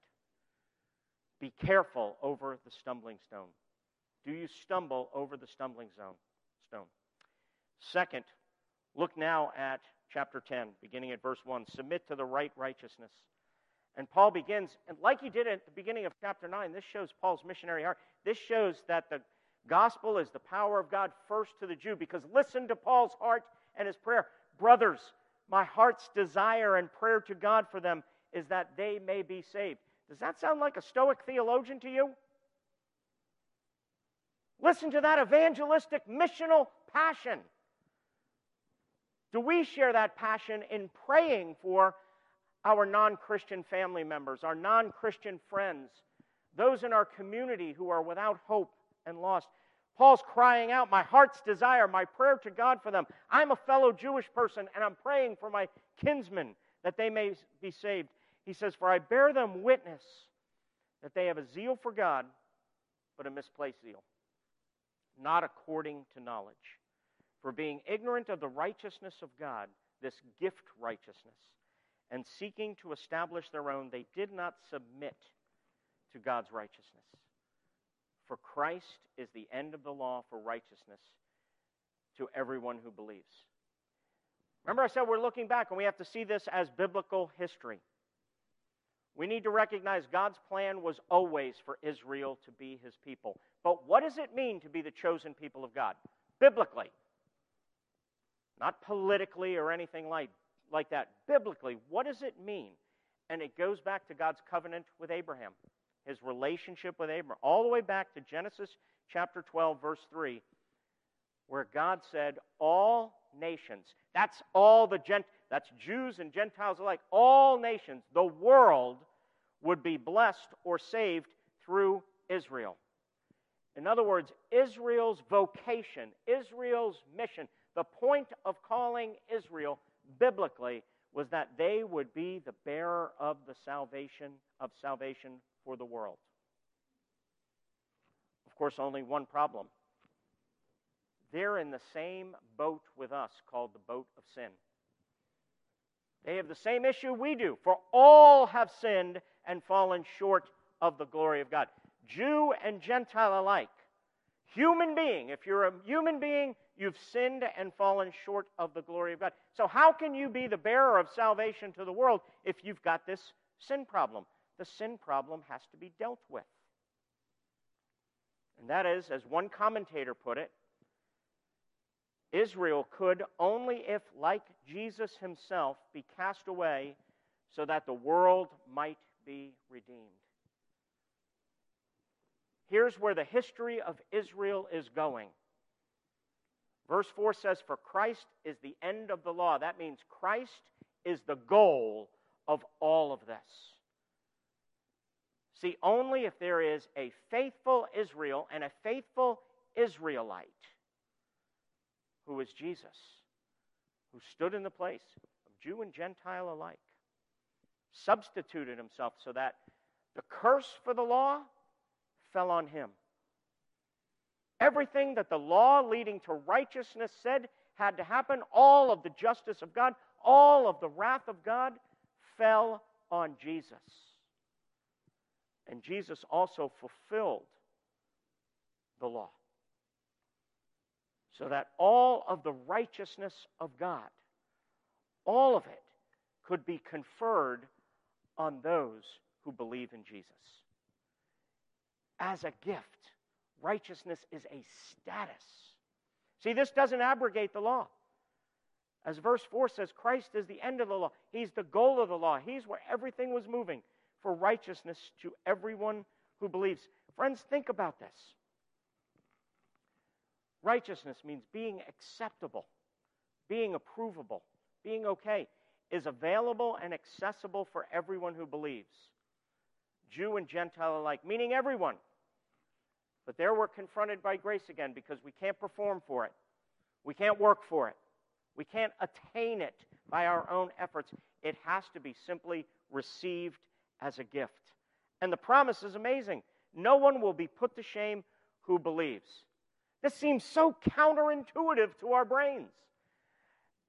Speaker 1: Be careful over the stumbling stone. Do you stumble over the stumbling zone, stone? Second, look now at chapter 10, beginning at verse 1. Submit to the right righteousness. And Paul begins, and like he did at the beginning of chapter 9, this shows Paul's missionary heart. This shows that the gospel is the power of God first to the Jew, because listen to Paul's heart and his prayer. Brothers, my heart's desire and prayer to God for them is that they may be saved. Does that sound like a Stoic theologian to you? Listen to that evangelistic, missional passion. Do we share that passion in praying for our non Christian family members, our non Christian friends, those in our community who are without hope and lost. Paul's crying out, My heart's desire, my prayer to God for them. I'm a fellow Jewish person, and I'm praying for my kinsmen that they may be saved. He says, For I bear them witness that they have a zeal for God, but a misplaced zeal, not according to knowledge. For being ignorant of the righteousness of God, this gift righteousness, and seeking to establish their own, they did not submit to God's righteousness. For Christ is the end of the law for righteousness to everyone who believes. Remember, I said we're looking back and we have to see this as biblical history. We need to recognize God's plan was always for Israel to be his people. But what does it mean to be the chosen people of God? Biblically. Not politically or anything like, like that. Biblically, what does it mean? And it goes back to God's covenant with Abraham, his relationship with Abraham, all the way back to Genesis chapter 12, verse 3, where God said, All nations, that's all the Gent, that's Jews and Gentiles alike, all nations, the world would be blessed or saved through Israel. In other words, Israel's vocation, Israel's mission, the point of calling Israel biblically was that they would be the bearer of the salvation of salvation for the world. Of course, only one problem. They're in the same boat with us called the boat of sin. They have the same issue we do, for all have sinned and fallen short of the glory of God. Jew and Gentile alike. Human being, if you're a human being, You've sinned and fallen short of the glory of God. So, how can you be the bearer of salvation to the world if you've got this sin problem? The sin problem has to be dealt with. And that is, as one commentator put it, Israel could only if, like Jesus himself, be cast away so that the world might be redeemed. Here's where the history of Israel is going. Verse 4 says, For Christ is the end of the law. That means Christ is the goal of all of this. See, only if there is a faithful Israel and a faithful Israelite, who is Jesus, who stood in the place of Jew and Gentile alike, substituted himself so that the curse for the law fell on him. Everything that the law leading to righteousness said had to happen, all of the justice of God, all of the wrath of God fell on Jesus. And Jesus also fulfilled the law. So that all of the righteousness of God, all of it, could be conferred on those who believe in Jesus as a gift. Righteousness is a status. See, this doesn't abrogate the law. As verse 4 says, Christ is the end of the law. He's the goal of the law. He's where everything was moving for righteousness to everyone who believes. Friends, think about this. Righteousness means being acceptable, being approvable, being okay, is available and accessible for everyone who believes. Jew and Gentile alike, meaning everyone. But there we're confronted by grace again because we can't perform for it. We can't work for it. We can't attain it by our own efforts. It has to be simply received as a gift. And the promise is amazing. No one will be put to shame who believes. This seems so counterintuitive to our brains.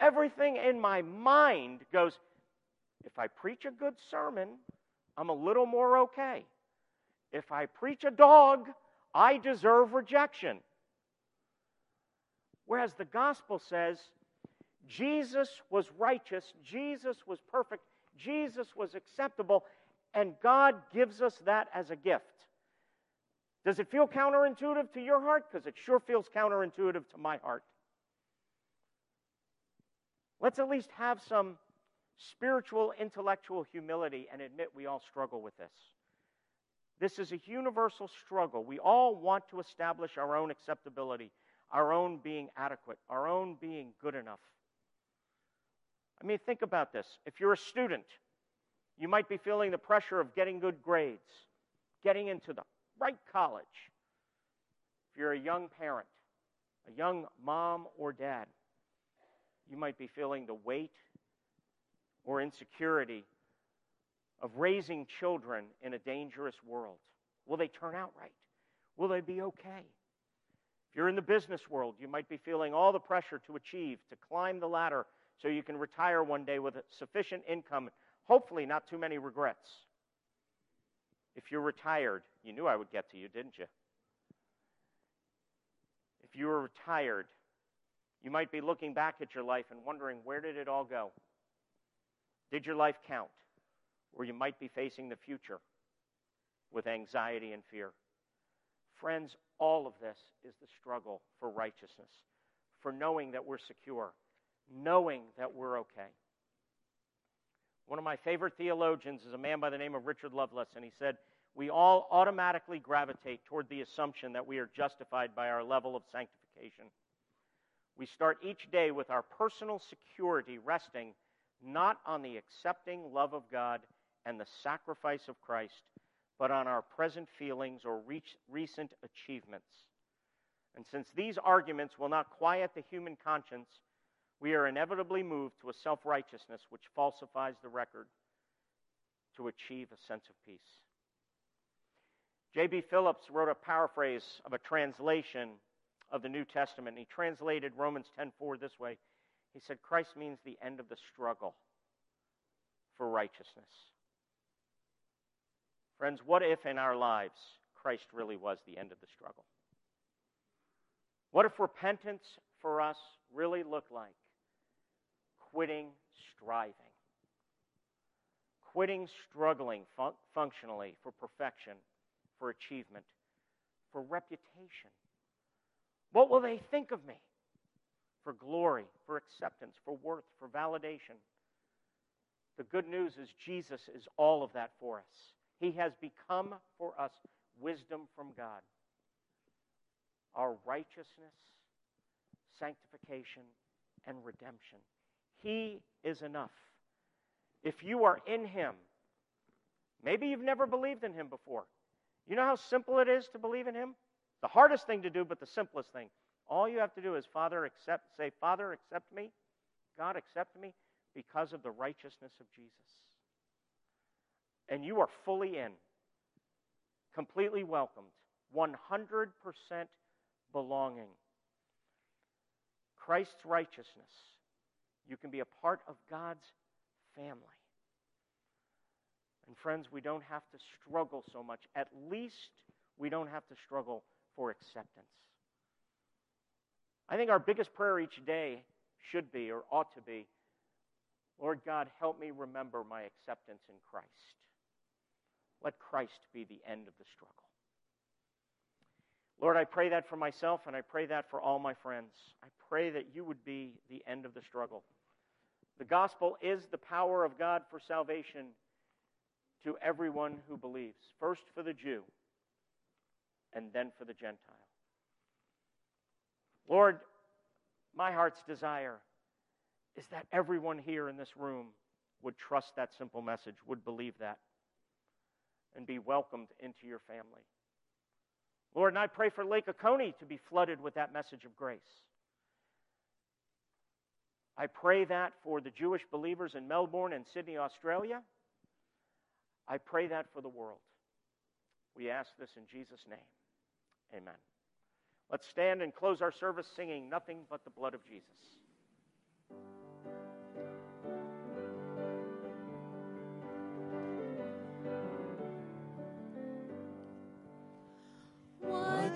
Speaker 1: Everything in my mind goes, if I preach a good sermon, I'm a little more okay. If I preach a dog, I deserve rejection. Whereas the gospel says Jesus was righteous, Jesus was perfect, Jesus was acceptable, and God gives us that as a gift. Does it feel counterintuitive to your heart? Because it sure feels counterintuitive to my heart. Let's at least have some spiritual, intellectual humility and admit we all struggle with this. This is a universal struggle. We all want to establish our own acceptability, our own being adequate, our own being good enough. I mean, think about this. If you're a student, you might be feeling the pressure of getting good grades, getting into the right college. If you're a young parent, a young mom or dad, you might be feeling the weight or insecurity of raising children in a dangerous world. Will they turn out right? Will they be okay? If you're in the business world, you might be feeling all the pressure to achieve, to climb the ladder so you can retire one day with a sufficient income, hopefully not too many regrets. If you're retired, you knew I would get to you, didn't you? If you were retired, you might be looking back at your life and wondering where did it all go? Did your life count? Or you might be facing the future with anxiety and fear. Friends, all of this is the struggle for righteousness, for knowing that we're secure, knowing that we're okay. One of my favorite theologians is a man by the name of Richard Lovelace, and he said, We all automatically gravitate toward the assumption that we are justified by our level of sanctification. We start each day with our personal security resting not on the accepting love of God and the sacrifice of Christ, but on our present feelings or recent achievements. And since these arguments will not quiet the human conscience, we are inevitably moved to a self righteousness which falsifies the record to achieve a sense of peace. J.B. Phillips wrote a paraphrase of a translation of the New Testament. He translated Romans 10:4 this way. He said Christ means the end of the struggle for righteousness. Friends, what if in our lives Christ really was the end of the struggle? What if repentance for us really looked like quitting striving? Quitting struggling fun- functionally for perfection, for achievement, for reputation. What will they think of me? For glory, for acceptance, for worth, for validation. The good news is Jesus is all of that for us. He has become for us wisdom from God. Our righteousness, sanctification, and redemption. He is enough. If you are in Him, maybe you've never believed in Him before. You know how simple it is to believe in Him? The hardest thing to do, but the simplest thing. All you have to do is, Father, accept, say, Father, accept me. God, accept me because of the righteousness of Jesus and you are fully in, completely welcomed, 100% belonging. Christ's righteousness, you can be a part of God's family. And friends, we don't have to struggle so much. At least we don't have to struggle for acceptance. I think our biggest prayer each day should be or ought to be Lord God, help me remember my acceptance in Christ. Let Christ be the end of the struggle. Lord, I pray that for myself and I pray that for all my friends. I pray that you would be the end of the struggle. The gospel is the power of God for salvation to everyone who believes, first for the Jew and then for the Gentile. Lord, my heart's desire is that everyone here in this room would trust that simple message, would believe that and be welcomed into your family. Lord, and I pray for Lake Oconee to be flooded with that message of grace. I pray that for the Jewish believers in Melbourne and Sydney, Australia. I pray that for the world. We ask this in Jesus' name. Amen. Let's stand and close our service singing Nothing But the Blood of Jesus.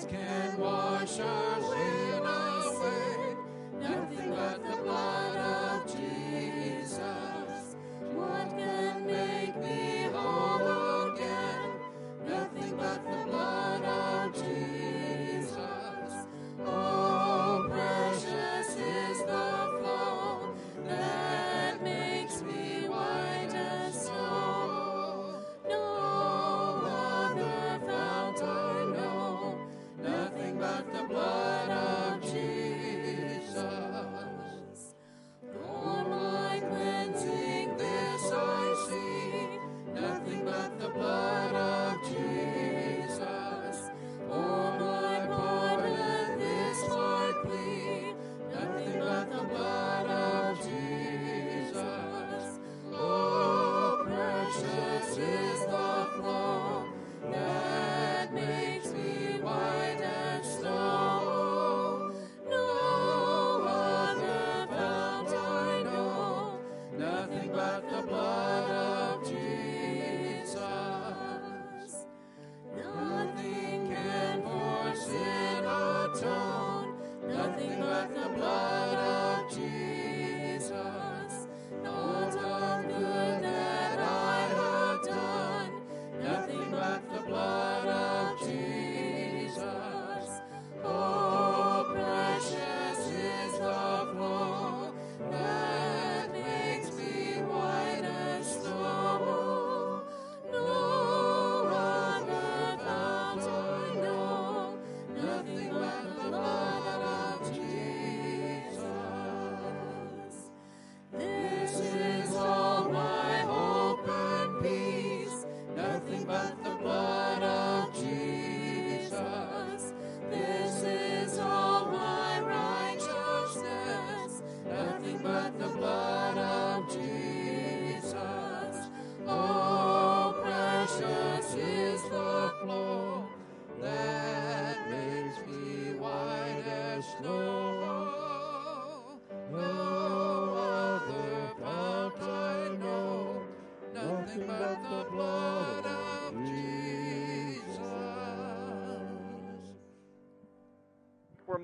Speaker 6: can wash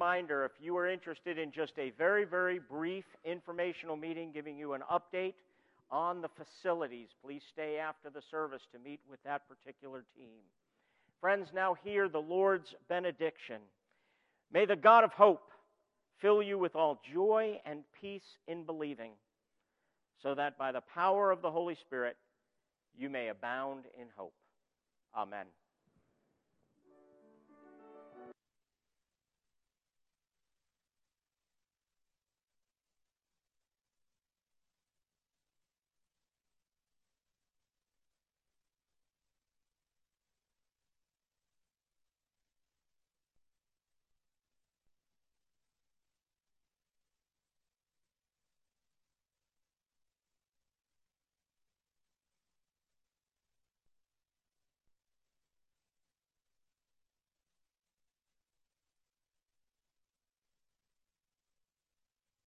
Speaker 1: reminder if you are interested in just a very, very brief informational meeting giving you an update on the facilities, please stay after the service to meet with that particular team. Friends, now hear the Lord's benediction. May the God of hope fill you with all joy and peace in believing, so that by the power of the Holy Spirit you may abound in hope. Amen.